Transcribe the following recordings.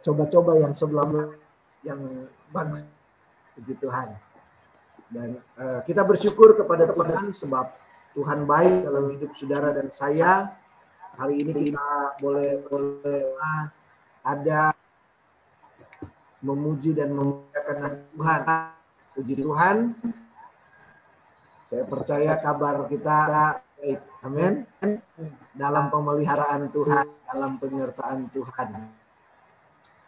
coba-coba yang sebelum yang bagus. Puji Tuhan. Dan uh, kita bersyukur kepada Tuhan sebab Tuhan baik dalam hidup saudara dan saya. Hari ini kita boleh boleh ada memuji dan memuliakan Tuhan. Puji Tuhan. Saya percaya kabar kita baik. Amin. Dalam pemeliharaan Tuhan, dalam penyertaan Tuhan.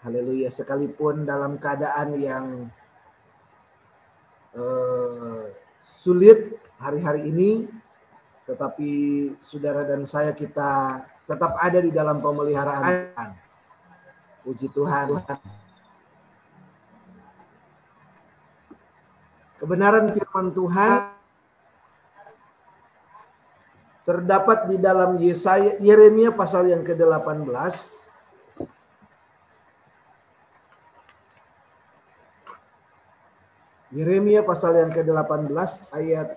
Haleluya. Sekalipun dalam keadaan yang uh, sulit hari-hari ini, tetapi saudara dan saya kita tetap ada di dalam pemeliharaan Tuhan. Puji Tuhan. Kebenaran firman Tuhan terdapat di dalam Yesaya Yeremia pasal yang ke-18 Yeremia pasal yang ke-18 ayat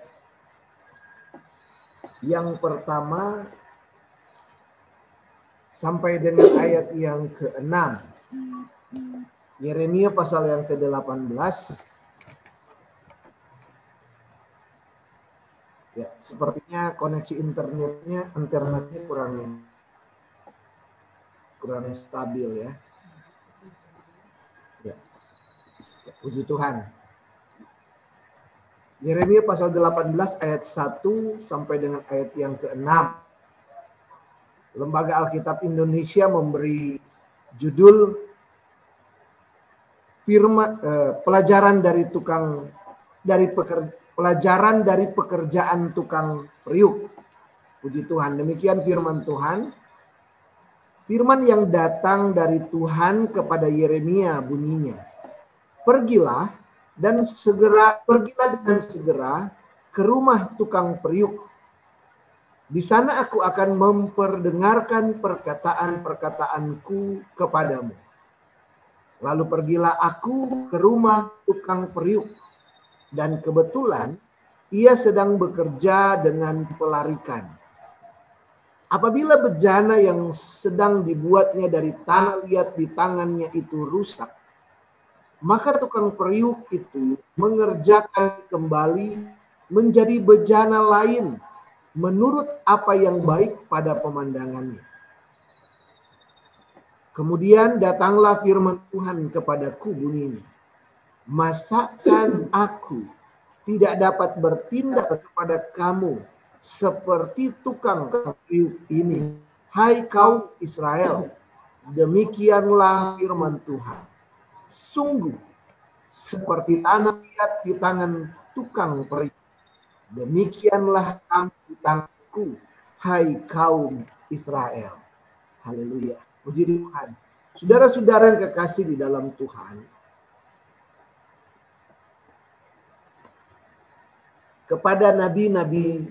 yang pertama sampai dengan ayat yang ke-6. Yeremia pasal yang ke-18 Ya, sepertinya koneksi internetnya internetnya kurang kurang stabil ya. Ya. ya puji Tuhan. Yeremia pasal 18 ayat 1 sampai dengan ayat yang ke-6. Lembaga Alkitab Indonesia memberi judul firman eh, pelajaran dari tukang dari pekerja pelajaran dari pekerjaan tukang periuk. Puji Tuhan, demikian firman Tuhan. Firman yang datang dari Tuhan kepada Yeremia bunyinya. Pergilah dan segera pergilah dan segera ke rumah tukang periuk. Di sana aku akan memperdengarkan perkataan-perkataanku kepadamu. Lalu pergilah aku ke rumah tukang periuk dan kebetulan ia sedang bekerja dengan pelarikan. Apabila bejana yang sedang dibuatnya dari tanah liat di tangannya itu rusak, maka tukang periuk itu mengerjakan kembali menjadi bejana lain menurut apa yang baik pada pemandangannya. Kemudian datanglah firman Tuhan kepadaku bunyinya masakan aku tidak dapat bertindak kepada kamu seperti tukang kayu ini. Hai kaum Israel, demikianlah firman Tuhan. Sungguh, seperti tanah liat di tangan tukang peri. Demikianlah kamu di tanganku, hai kaum Israel. Haleluya. Puji Tuhan. Saudara-saudara yang kekasih di dalam Tuhan, kepada nabi-nabi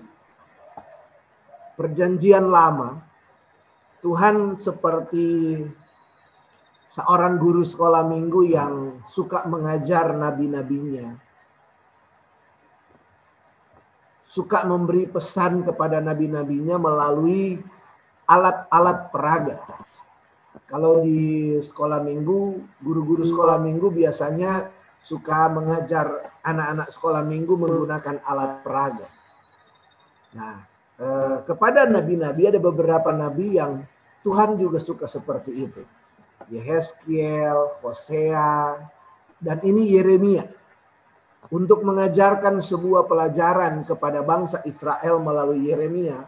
perjanjian lama, Tuhan seperti seorang guru sekolah minggu yang suka mengajar nabi-nabinya. Suka memberi pesan kepada nabi-nabinya melalui alat-alat peraga. Kalau di sekolah minggu, guru-guru sekolah minggu biasanya suka mengajar anak-anak sekolah minggu menggunakan alat peraga. Nah, eh, kepada nabi-nabi ada beberapa nabi yang Tuhan juga suka seperti itu. Yehezkiel, Hosea, dan ini Yeremia. Untuk mengajarkan sebuah pelajaran kepada bangsa Israel melalui Yeremia,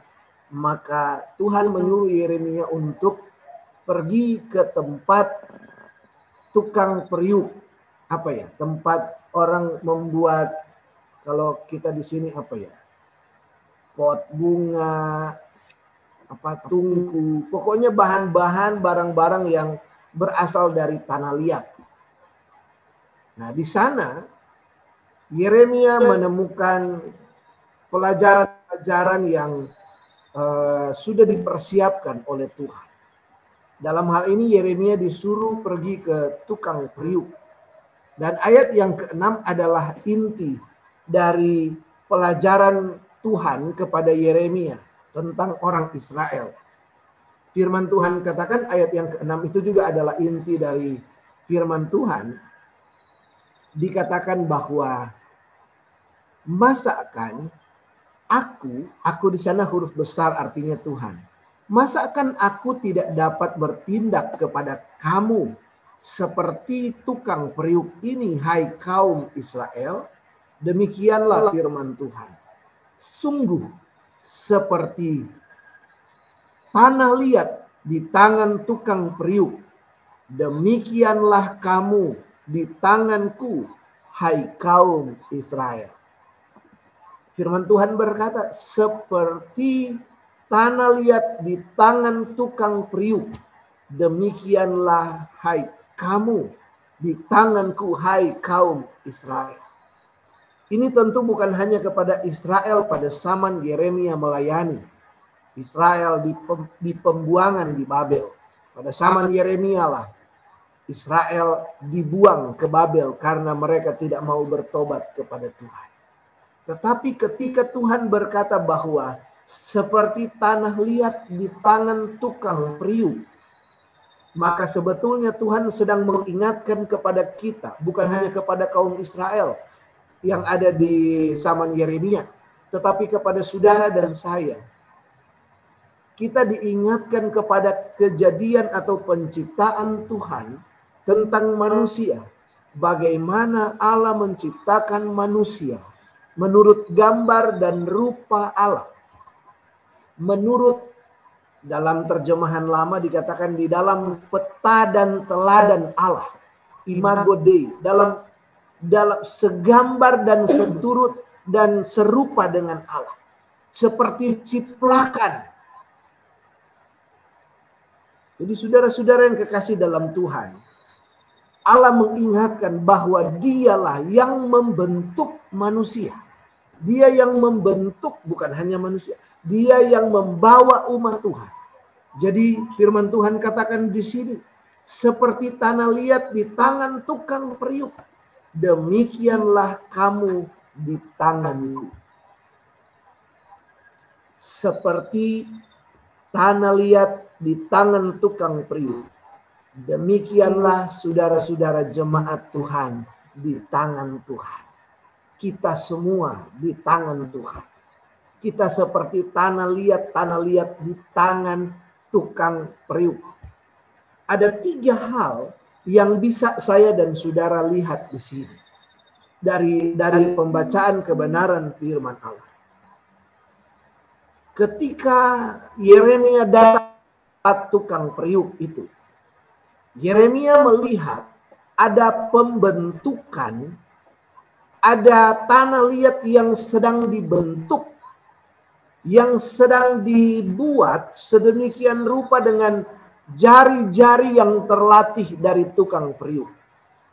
maka Tuhan menyuruh Yeremia untuk pergi ke tempat tukang periuk. Apa ya? Tempat orang membuat kalau kita di sini apa ya? Pot bunga apa tungku. Pokoknya bahan-bahan barang-barang yang berasal dari tanah liat. Nah di sana Yeremia menemukan pelajaran-pelajaran yang uh, sudah dipersiapkan oleh Tuhan. Dalam hal ini Yeremia disuruh pergi ke tukang periuk dan ayat yang keenam adalah inti dari pelajaran Tuhan kepada Yeremia tentang orang Israel. Firman Tuhan katakan ayat yang ke-6 itu juga adalah inti dari firman Tuhan. Dikatakan bahwa masakan aku, aku di sana huruf besar artinya Tuhan. Masakan aku tidak dapat bertindak kepada kamu seperti tukang periuk ini, hai kaum Israel? Demikianlah firman Tuhan. Sungguh seperti tanah liat di tangan tukang periuk. Demikianlah kamu di tanganku, hai kaum Israel. Firman Tuhan berkata, seperti tanah liat di tangan tukang periuk. Demikianlah hai kamu di tanganku, hai kaum Israel. Ini tentu bukan hanya kepada Israel pada zaman Yeremia melayani. Israel di, di pembuangan di Babel. Pada zaman Yeremia lah Israel dibuang ke Babel karena mereka tidak mau bertobat kepada Tuhan. Tetapi ketika Tuhan berkata bahwa seperti tanah liat di tangan tukang periuk, maka sebetulnya Tuhan sedang mengingatkan kepada kita, bukan hanya kepada kaum Israel, yang ada di zaman Yeremia, tetapi kepada saudara dan saya. Kita diingatkan kepada kejadian atau penciptaan Tuhan tentang manusia. Bagaimana Allah menciptakan manusia menurut gambar dan rupa Allah. Menurut dalam terjemahan lama dikatakan di dalam peta dan teladan Allah. Imago Dei. Dalam dalam segambar dan seturut dan serupa dengan Allah. Seperti ciplakan. Jadi saudara-saudara yang kekasih dalam Tuhan. Allah mengingatkan bahwa dialah yang membentuk manusia. Dia yang membentuk bukan hanya manusia. Dia yang membawa umat Tuhan. Jadi firman Tuhan katakan di sini. Seperti tanah liat di tangan tukang periuk demikianlah kamu di tanganku. Seperti tanah liat di tangan tukang periuk. Demikianlah saudara-saudara jemaat Tuhan di tangan Tuhan. Kita semua di tangan Tuhan. Kita seperti tanah liat, tanah liat di tangan tukang periuk. Ada tiga hal yang bisa saya dan saudara lihat di sini dari dari pembacaan kebenaran firman Allah. Ketika Yeremia datang tukang periuk itu, Yeremia melihat ada pembentukan, ada tanah liat yang sedang dibentuk, yang sedang dibuat sedemikian rupa dengan jari-jari yang terlatih dari tukang periuk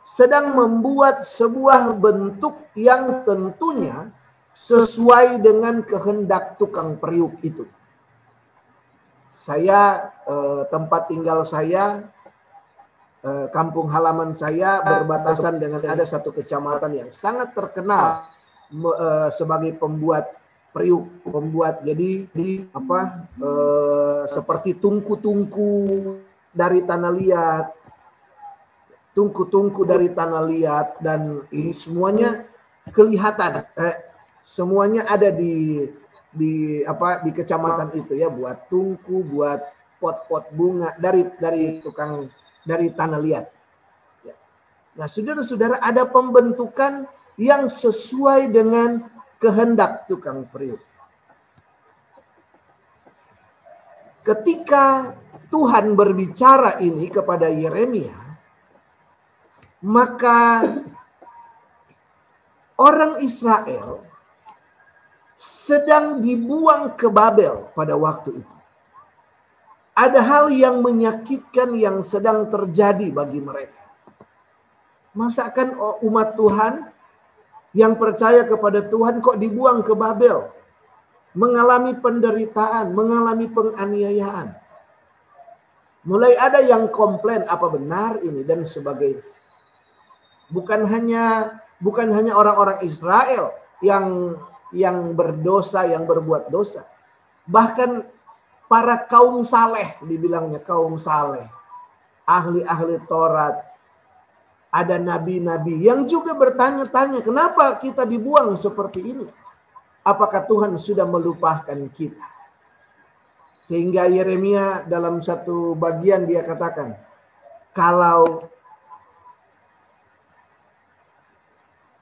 sedang membuat sebuah bentuk yang tentunya sesuai dengan kehendak tukang periuk itu. Saya eh, tempat tinggal saya eh, kampung halaman saya berbatasan dengan ada satu kecamatan yang sangat terkenal eh, sebagai pembuat periuk membuat jadi di apa seperti tungku-tungku dari tanah liat tungku-tungku dari tanah liat dan ini semuanya kelihatan eh, semuanya ada di di apa di kecamatan itu ya buat tungku buat pot-pot bunga dari dari tukang dari tanah liat ya. nah saudara-saudara ada pembentukan yang sesuai dengan kehendak tukang periuk. Ketika Tuhan berbicara ini kepada Yeremia, maka orang Israel sedang dibuang ke Babel pada waktu itu. Ada hal yang menyakitkan yang sedang terjadi bagi mereka. Masakan umat Tuhan yang percaya kepada Tuhan kok dibuang ke Babel. Mengalami penderitaan, mengalami penganiayaan. Mulai ada yang komplain apa benar ini dan sebagainya. Bukan hanya bukan hanya orang-orang Israel yang yang berdosa, yang berbuat dosa. Bahkan para kaum saleh dibilangnya kaum saleh ahli-ahli Taurat ada nabi-nabi yang juga bertanya-tanya kenapa kita dibuang seperti ini apakah Tuhan sudah melupakan kita sehingga Yeremia dalam satu bagian dia katakan kalau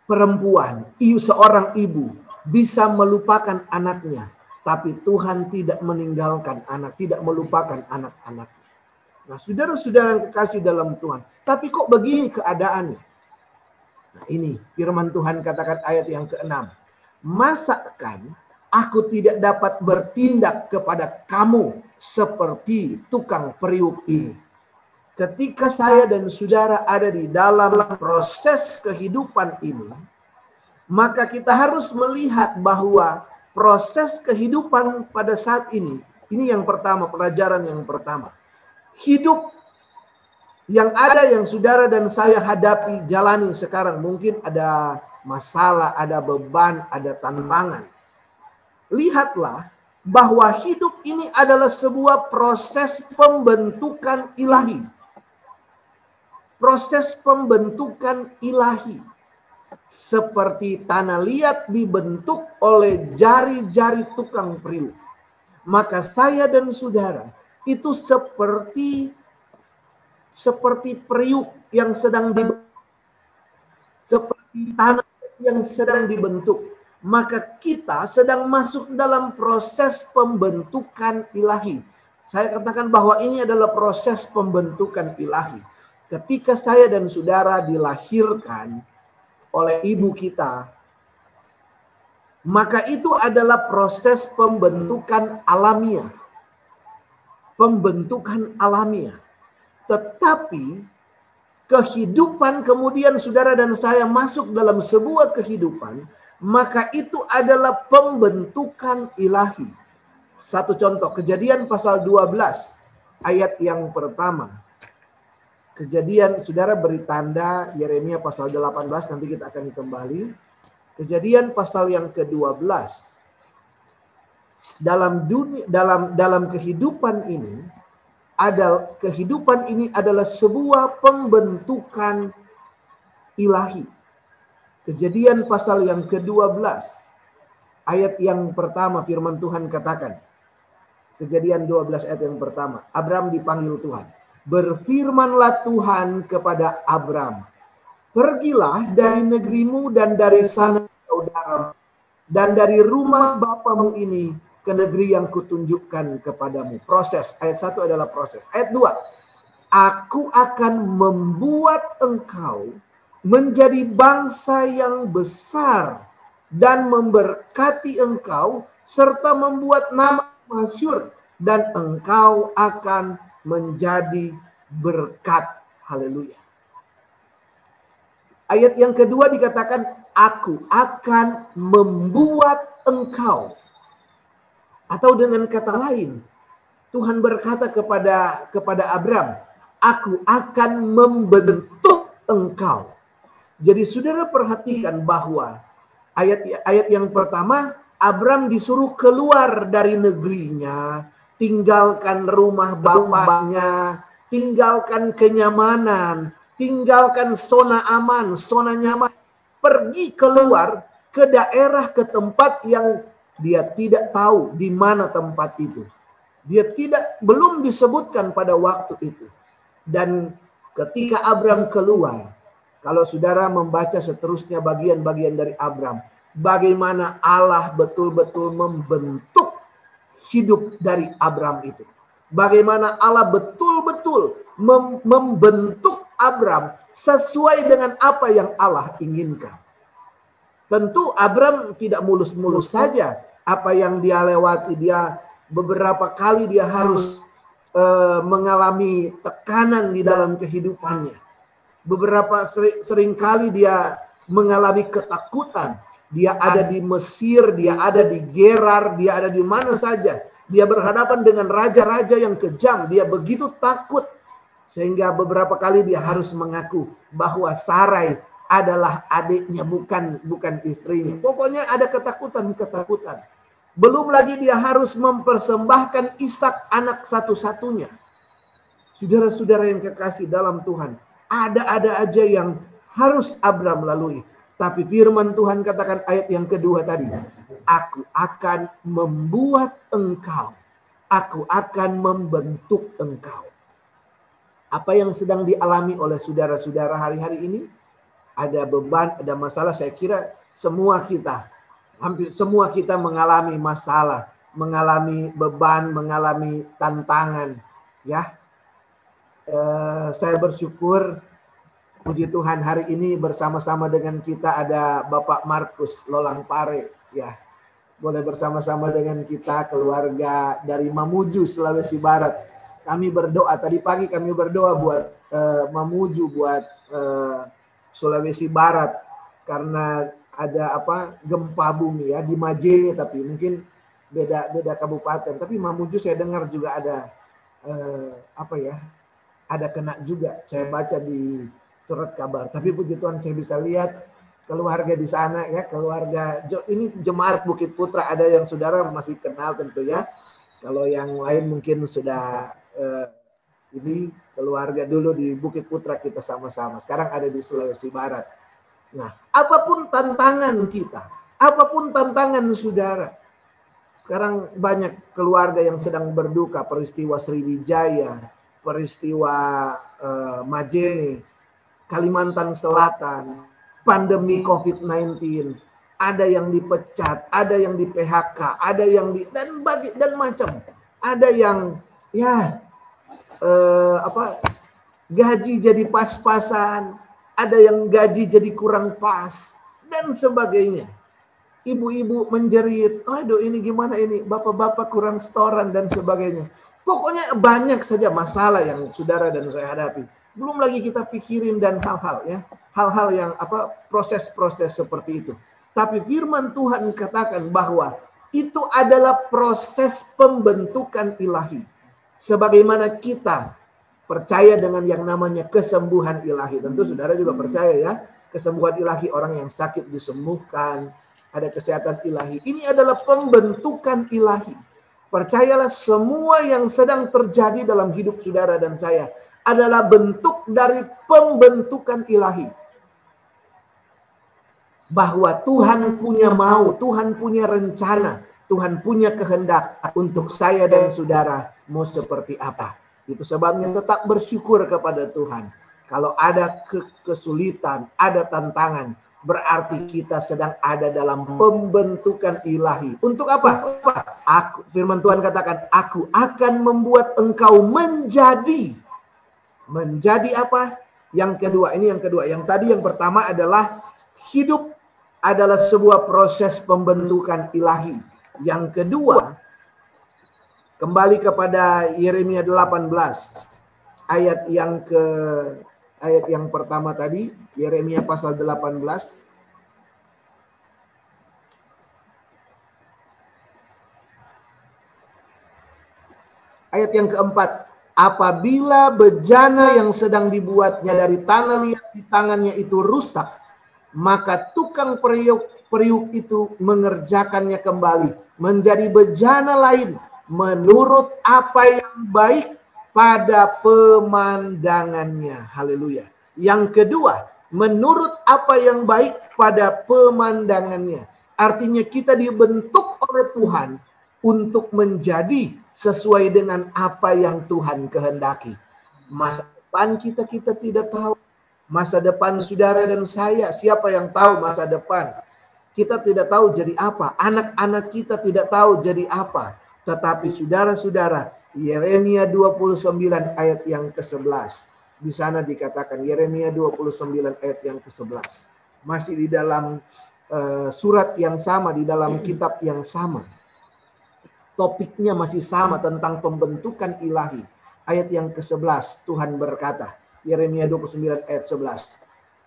perempuan seorang ibu bisa melupakan anaknya tapi Tuhan tidak meninggalkan anak, tidak melupakan anak-anak. Nah, saudara-saudara yang kekasih dalam Tuhan, tapi kok begini keadaannya? Nah, ini firman Tuhan katakan ayat yang keenam. Masakan aku tidak dapat bertindak kepada kamu seperti tukang periuk ini. Ketika saya dan saudara ada di dalam proses kehidupan ini, maka kita harus melihat bahwa proses kehidupan pada saat ini. Ini yang pertama, pelajaran yang pertama. Hidup yang ada yang saudara dan saya hadapi, jalani sekarang. Mungkin ada masalah, ada beban, ada tantangan. Lihatlah bahwa hidup ini adalah sebuah proses pembentukan ilahi. Proses pembentukan ilahi seperti tanah liat dibentuk oleh jari-jari tukang periuk. Maka saya dan saudara itu seperti seperti periuk yang sedang dibentuk. Seperti tanah yang sedang dibentuk. Maka kita sedang masuk dalam proses pembentukan ilahi. Saya katakan bahwa ini adalah proses pembentukan ilahi. Ketika saya dan saudara dilahirkan, oleh ibu kita, maka itu adalah proses pembentukan alamiah. Pembentukan alamiah. Tetapi kehidupan kemudian saudara dan saya masuk dalam sebuah kehidupan, maka itu adalah pembentukan ilahi. Satu contoh, kejadian pasal 12 ayat yang pertama. Kejadian, saudara beri tanda Yeremia pasal 18, nanti kita akan kembali. Kejadian pasal yang ke-12. Dalam dunia dalam dalam kehidupan ini ada kehidupan ini adalah sebuah pembentukan ilahi. Kejadian pasal yang ke-12 ayat yang pertama firman Tuhan katakan. Kejadian 12 ayat yang pertama. Abraham dipanggil Tuhan. Berfirmanlah Tuhan kepada Abram, Pergilah dari negerimu dan dari sana saudara dan dari rumah bapamu ini ke negeri yang kutunjukkan kepadamu. Proses. Ayat satu adalah proses. Ayat dua. Aku akan membuat engkau menjadi bangsa yang besar dan memberkati engkau serta membuat nama masyur dan engkau akan menjadi berkat. Haleluya. Ayat yang kedua dikatakan, aku akan membuat engkau. Atau dengan kata lain, Tuhan berkata kepada kepada Abram, aku akan membentuk engkau. Jadi saudara perhatikan bahwa ayat ayat yang pertama Abram disuruh keluar dari negerinya, tinggalkan rumah bapaknya, tinggalkan kenyamanan, tinggalkan zona aman, zona nyaman, pergi keluar ke daerah ke tempat yang dia tidak tahu di mana tempat itu. Dia tidak belum disebutkan pada waktu itu. Dan ketika Abram keluar, kalau saudara membaca seterusnya bagian-bagian dari Abram, bagaimana Allah betul-betul membentuk hidup dari Abram itu. Bagaimana Allah betul-betul mem membentuk Abram sesuai dengan apa yang Allah inginkan. Tentu Abram tidak mulus-mulus saja apa yang dia lewati. Dia beberapa kali dia harus uh, mengalami tekanan di dalam kehidupannya. Beberapa sering, sering kali dia mengalami ketakutan dia ada di Mesir, dia ada di Gerar, dia ada di mana saja. Dia berhadapan dengan raja-raja yang kejam. Dia begitu takut sehingga beberapa kali dia harus mengaku bahwa Sarai adalah adiknya bukan bukan istrinya. Pokoknya ada ketakutan-ketakutan. Belum lagi dia harus mempersembahkan Ishak anak satu-satunya. Saudara-saudara yang kekasih dalam Tuhan, ada-ada aja yang harus Abraham lalui. Tapi firman Tuhan katakan ayat yang kedua tadi, aku akan membuat engkau, aku akan membentuk engkau. Apa yang sedang dialami oleh saudara-saudara hari-hari ini? Ada beban, ada masalah, saya kira semua kita hampir semua kita mengalami masalah, mengalami beban, mengalami tantangan, ya. Eh, saya bersyukur, puji Tuhan hari ini bersama-sama dengan kita ada Bapak Markus Lolang Pare, ya. Boleh bersama-sama dengan kita keluarga dari Mamuju Sulawesi Barat. Kami berdoa tadi pagi kami berdoa buat uh, Mamuju buat uh, Sulawesi Barat karena ada apa gempa bumi ya di Majene tapi mungkin beda beda kabupaten tapi Mamuju saya dengar juga ada eh, apa ya ada kena juga saya baca di surat kabar. Tapi puji Tuhan saya bisa lihat keluarga di sana ya keluarga ini jemaat Bukit Putra ada yang saudara masih kenal tentu ya. Kalau yang lain mungkin sudah eh, ini keluarga dulu di Bukit Putra kita sama-sama. Sekarang ada di Sulawesi Barat. Nah, apa pun tantangan kita, apa pun tantangan saudara. Sekarang banyak keluarga yang sedang berduka. Peristiwa Sriwijaya, peristiwa uh, Majene, Kalimantan Selatan, pandemi COVID-19, ada yang dipecat, ada yang di PHK, ada yang di dan bagi dan macam, ada yang ya uh, apa gaji jadi pas-pasan, ada yang gaji jadi kurang pas dan sebagainya. Ibu-ibu menjerit, aduh ini gimana ini, bapak-bapak kurang setoran dan sebagainya. Pokoknya banyak saja masalah yang saudara dan saya hadapi. Belum lagi kita pikirin dan hal-hal ya, hal-hal yang apa proses-proses seperti itu. Tapi firman Tuhan katakan bahwa itu adalah proses pembentukan ilahi. Sebagaimana kita percaya dengan yang namanya kesembuhan ilahi. Tentu saudara juga percaya ya, kesembuhan ilahi orang yang sakit disembuhkan, ada kesehatan ilahi. Ini adalah pembentukan ilahi. Percayalah semua yang sedang terjadi dalam hidup saudara dan saya adalah bentuk dari pembentukan ilahi. Bahwa Tuhan punya mau, Tuhan punya rencana, Tuhan punya kehendak untuk saya dan saudara mau seperti apa. Itu sebabnya tetap bersyukur kepada Tuhan. Kalau ada kesulitan, ada tantangan, berarti kita sedang ada dalam pembentukan ilahi. Untuk apa? Aku firman Tuhan katakan, aku akan membuat engkau menjadi menjadi apa? Yang kedua, ini yang kedua. Yang tadi yang pertama adalah hidup adalah sebuah proses pembentukan ilahi. Yang kedua, Kembali kepada Yeremia 18 ayat yang ke ayat yang pertama tadi, Yeremia pasal 18 Ayat yang keempat, apabila bejana yang sedang dibuatnya dari tanah liat di tangannya itu rusak, maka tukang periuk periuk itu mengerjakannya kembali menjadi bejana lain menurut apa yang baik pada pemandangannya. Haleluya. Yang kedua, menurut apa yang baik pada pemandangannya. Artinya kita dibentuk oleh Tuhan untuk menjadi sesuai dengan apa yang Tuhan kehendaki. Masa depan kita kita tidak tahu. Masa depan saudara dan saya, siapa yang tahu masa depan? Kita tidak tahu jadi apa. Anak-anak kita tidak tahu jadi apa. Tetapi saudara-saudara, Yeremia 29 ayat yang ke-11. Di sana dikatakan Yeremia 29 ayat yang ke-11. Masih di dalam uh, surat yang sama, di dalam kitab yang sama. Topiknya masih sama tentang pembentukan ilahi. Ayat yang ke-11 Tuhan berkata, Yeremia 29 ayat 11.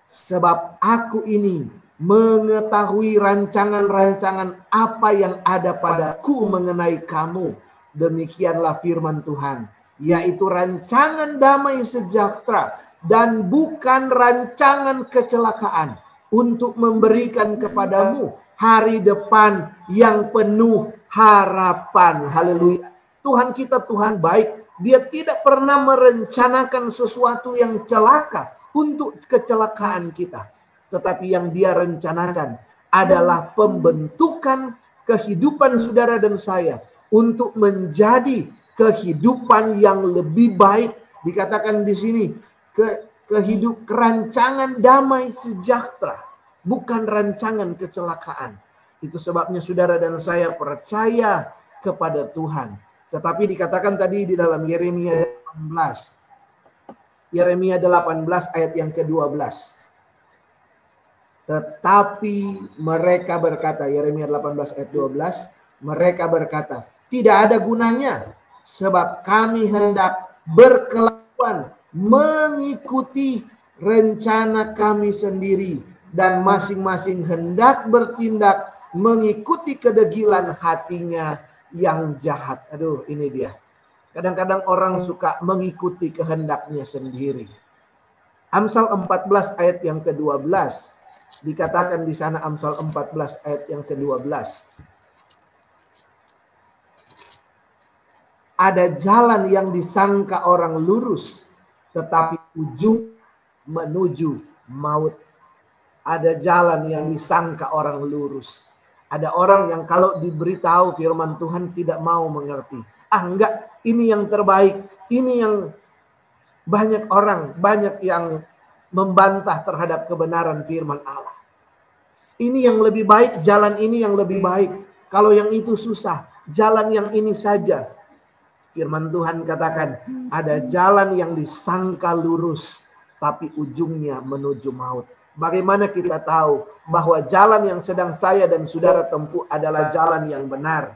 Sebab aku ini mengetahui rancangan-rancangan apa yang ada padaku mengenai kamu. Demikianlah firman Tuhan, yaitu rancangan damai sejahtera dan bukan rancangan kecelakaan untuk memberikan kepadamu hari depan yang penuh harapan. Haleluya. Tuhan kita Tuhan baik. Dia tidak pernah merencanakan sesuatu yang celaka untuk kecelakaan kita. Tetapi yang dia rencanakan adalah pembentukan kehidupan saudara dan saya untuk menjadi kehidupan yang lebih baik. Dikatakan di sini ke kehidup kerancangan damai sejahtera, bukan rancangan kecelakaan. Itu sebabnya saudara dan saya percaya kepada Tuhan. Tetapi dikatakan tadi di dalam Yeremia 18. Yeremia 18 ayat yang ke-12. Tetapi mereka berkata, Yeremia 18 ayat 12, mereka berkata, tidak ada gunanya sebab kami hendak berkelakuan mengikuti rencana kami sendiri dan masing-masing hendak bertindak mengikuti kedegilan hatinya yang jahat. Aduh, ini dia. Kadang-kadang orang suka mengikuti kehendaknya sendiri. Amsal 14 ayat yang ke-12 dikatakan di sana Amsal 14 ayat yang ke-12. Ada jalan yang disangka orang lurus tetapi ujung menuju maut. Ada jalan yang disangka orang lurus ada orang yang kalau diberitahu firman Tuhan tidak mau mengerti. Ah enggak, ini yang terbaik. Ini yang banyak orang, banyak yang membantah terhadap kebenaran firman Allah. Ini yang lebih baik, jalan ini yang lebih baik. Kalau yang itu susah, jalan yang ini saja. Firman Tuhan katakan, ada jalan yang disangka lurus, tapi ujungnya menuju maut. Bagaimana kita tahu bahwa jalan yang sedang saya dan saudara tempuh adalah jalan yang benar?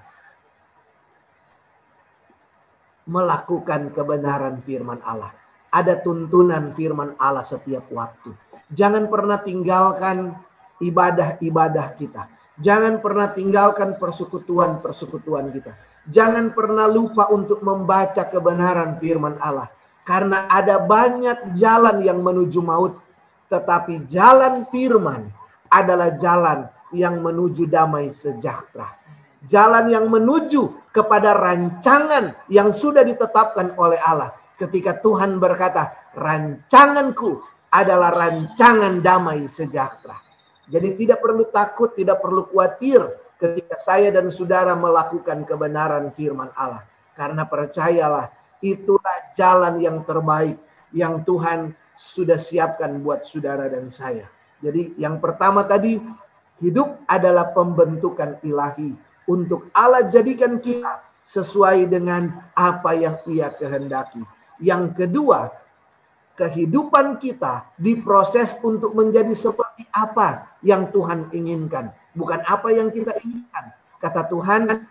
Melakukan kebenaran firman Allah. Ada tuntunan firman Allah setiap waktu. Jangan pernah tinggalkan ibadah-ibadah kita. Jangan pernah tinggalkan persekutuan-persekutuan kita. Jangan pernah lupa untuk membaca kebenaran firman Allah. Karena ada banyak jalan yang menuju maut tetapi jalan firman adalah jalan yang menuju damai sejahtera. Jalan yang menuju kepada rancangan yang sudah ditetapkan oleh Allah. Ketika Tuhan berkata, rancanganku adalah rancangan damai sejahtera. Jadi tidak perlu takut, tidak perlu khawatir ketika saya dan saudara melakukan kebenaran firman Allah. Karena percayalah, itulah jalan yang terbaik yang Tuhan sudah siapkan buat saudara dan saya. Jadi yang pertama tadi hidup adalah pembentukan ilahi untuk Allah jadikan kita sesuai dengan apa yang Ia kehendaki. Yang kedua, kehidupan kita diproses untuk menjadi seperti apa yang Tuhan inginkan, bukan apa yang kita inginkan. Kata Tuhan,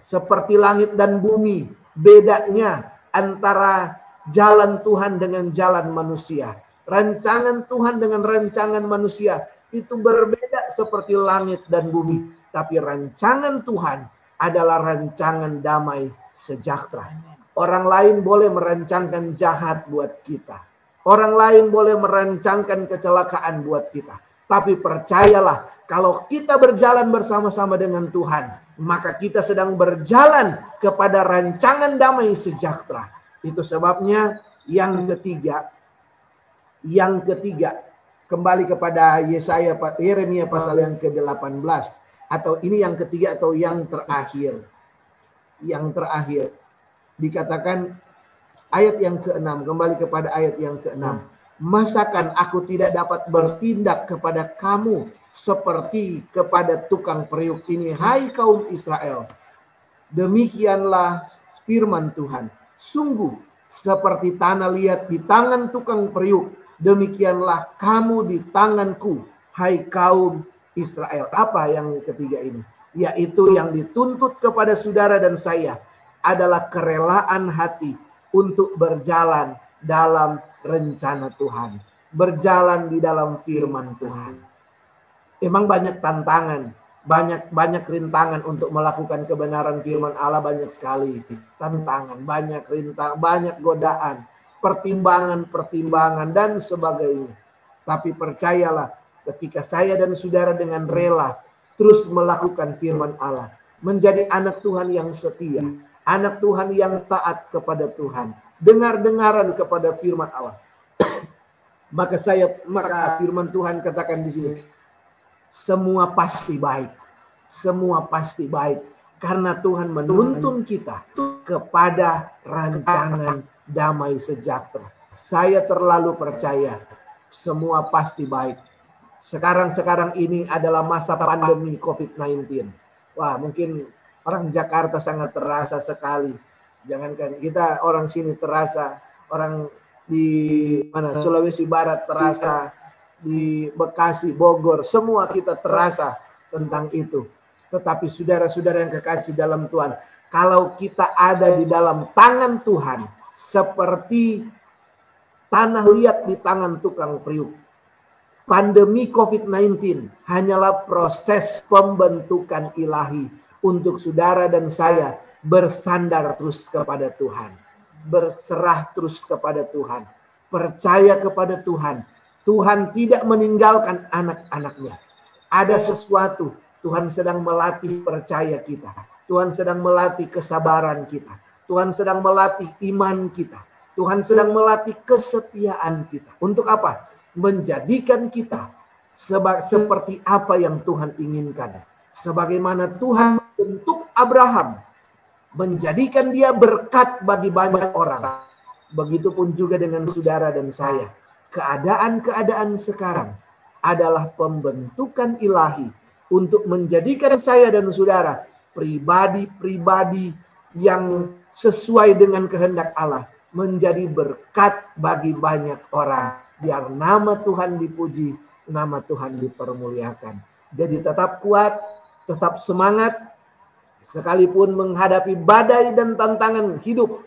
seperti langit dan bumi, bedanya antara jalan Tuhan dengan jalan manusia. Rancangan Tuhan dengan rancangan manusia itu berbeda seperti langit dan bumi. Tapi rancangan Tuhan adalah rancangan damai sejahtera. Orang lain boleh merancangkan jahat buat kita. Orang lain boleh merancangkan kecelakaan buat kita. Tapi percayalah, kalau kita berjalan bersama-sama dengan Tuhan, maka kita sedang berjalan kepada rancangan damai sejahtera itu sebabnya yang ketiga, yang ketiga kembali kepada Yesaya Yeremia pasal yang ke-18 atau ini yang ketiga atau yang terakhir. Yang terakhir dikatakan ayat yang ke-6 kembali kepada ayat yang ke-6. Masakan aku tidak dapat bertindak kepada kamu seperti kepada tukang periuk ini hai kaum Israel. Demikianlah firman Tuhan Sungguh seperti tanah liat di tangan tukang periuk, demikianlah kamu di tanganku, hai kaum Israel. Apa yang ketiga ini? Yaitu yang dituntut kepada saudara dan saya adalah kerelaan hati untuk berjalan dalam rencana Tuhan. Berjalan di dalam firman Tuhan. Memang banyak tantangan, banyak banyak rintangan untuk melakukan kebenaran firman Allah banyak sekali tantangan banyak rintang banyak godaan pertimbangan-pertimbangan dan sebagainya tapi percayalah ketika saya dan saudara dengan rela terus melakukan firman Allah menjadi anak Tuhan yang setia, anak Tuhan yang taat kepada Tuhan, dengar-dengaran kepada firman Allah. maka saya maka firman Tuhan katakan di sini semua pasti baik. Semua pasti baik karena Tuhan menuntun kita kepada rancangan damai sejahtera. Saya terlalu percaya semua pasti baik. Sekarang-sekarang ini adalah masa pandemi COVID-19. Wah, mungkin orang Jakarta sangat terasa sekali. Jangankan kita orang sini terasa, orang di mana Sulawesi Barat terasa, di Bekasi, Bogor, semua kita terasa tentang itu. Tetapi saudara-saudara yang kekasih dalam Tuhan, kalau kita ada di dalam tangan Tuhan, seperti tanah liat di tangan tukang periuk. Pandemi COVID-19 hanyalah proses pembentukan ilahi untuk saudara dan saya bersandar terus kepada Tuhan, berserah terus kepada Tuhan, percaya kepada Tuhan. Tuhan tidak meninggalkan anak-anaknya. Ada sesuatu Tuhan sedang melatih percaya kita. Tuhan sedang melatih kesabaran kita. Tuhan sedang melatih iman kita. Tuhan sedang melatih kesetiaan kita. Untuk apa? Menjadikan kita seperti apa yang Tuhan inginkan. Sebagaimana Tuhan membentuk Abraham menjadikan dia berkat bagi banyak orang. Begitupun juga dengan saudara dan saya. Keadaan-keadaan sekarang adalah pembentukan ilahi untuk menjadikan saya dan saudara pribadi-pribadi yang sesuai dengan kehendak Allah menjadi berkat bagi banyak orang. Biar nama Tuhan dipuji nama Tuhan dipermuliakan. Jadi tetap kuat tetap semangat sekalipun menghadapi badai dan tantangan hidup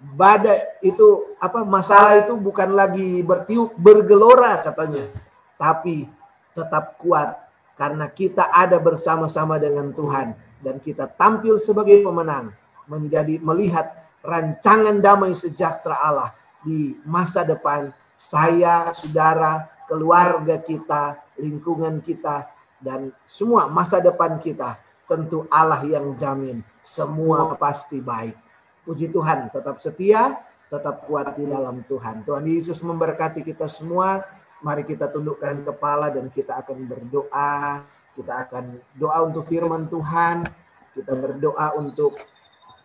badai itu apa masalah itu bukan lagi bertiup bergelora katanya. Tapi tetap kuat karena kita ada bersama-sama dengan Tuhan. Dan kita tampil sebagai pemenang menjadi melihat rancangan damai sejahtera Allah di masa depan. Saya, saudara, keluarga kita, lingkungan kita dan semua masa depan kita tentu Allah yang jamin. Semua pasti baik. Puji Tuhan, tetap setia, tetap kuat di dalam Tuhan. Tuhan Yesus memberkati kita semua. Mari kita tundukkan kepala dan kita akan berdoa. Kita akan doa untuk firman Tuhan. Kita berdoa untuk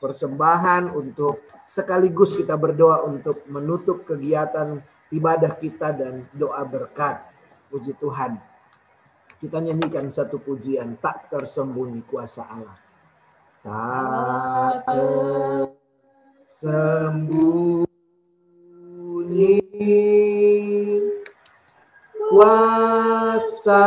persembahan, untuk sekaligus kita berdoa untuk menutup kegiatan ibadah kita dan doa berkat. Puji Tuhan. Kita nyanyikan satu pujian tak tersembunyi kuasa Allah. Tak tersembunyi kuasa